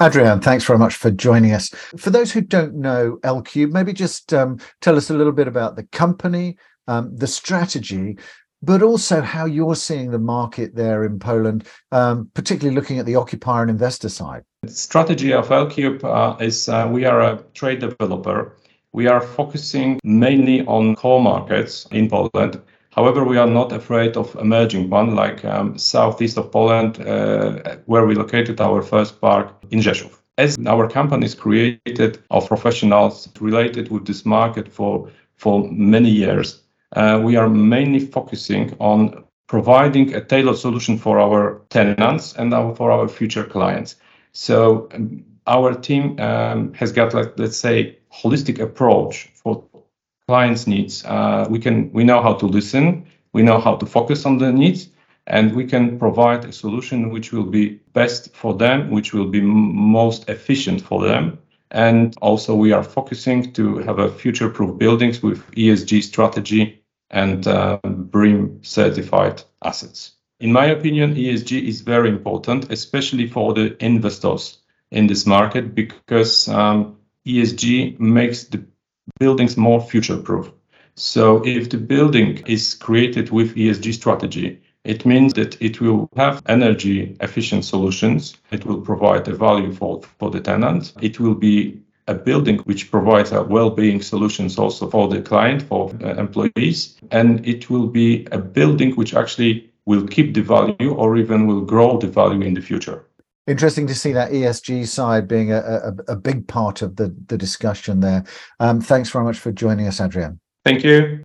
Adrian, thanks very much for joining us. For those who don't know L-Cube, maybe just um, tell us a little bit about the company, um, the strategy, but also how you're seeing the market there in Poland, um, particularly looking at the occupier and investor side. The strategy of L-Cube uh, is uh, we are a trade developer. We are focusing mainly on core markets in Poland However, we are not afraid of emerging one, like um, southeast of Poland, uh, where we located our first park in Rzeszów. As our company is created of professionals related with this market for, for many years, uh, we are mainly focusing on providing a tailored solution for our tenants and our, for our future clients. So um, our team um, has got, like, let's say, holistic approach for clients' needs. Uh, we can we know how to listen, we know how to focus on the needs, and we can provide a solution which will be best for them, which will be m- most efficient for them. And also, we are focusing to have a future-proof buildings with ESG strategy and uh, BREEAM certified assets. In my opinion, ESG is very important, especially for the investors in this market, because um, ESG makes the buildings more future proof. So if the building is created with ESG strategy, it means that it will have energy efficient solutions. It will provide a value for, for the tenant. It will be a building which provides a well-being solutions also for the client, for uh, employees. And it will be a building which actually will keep the value or even will grow the value in the future interesting to see that ESG side being a, a, a big part of the, the discussion there. Um, thanks very much for joining us, Adrian. Thank you.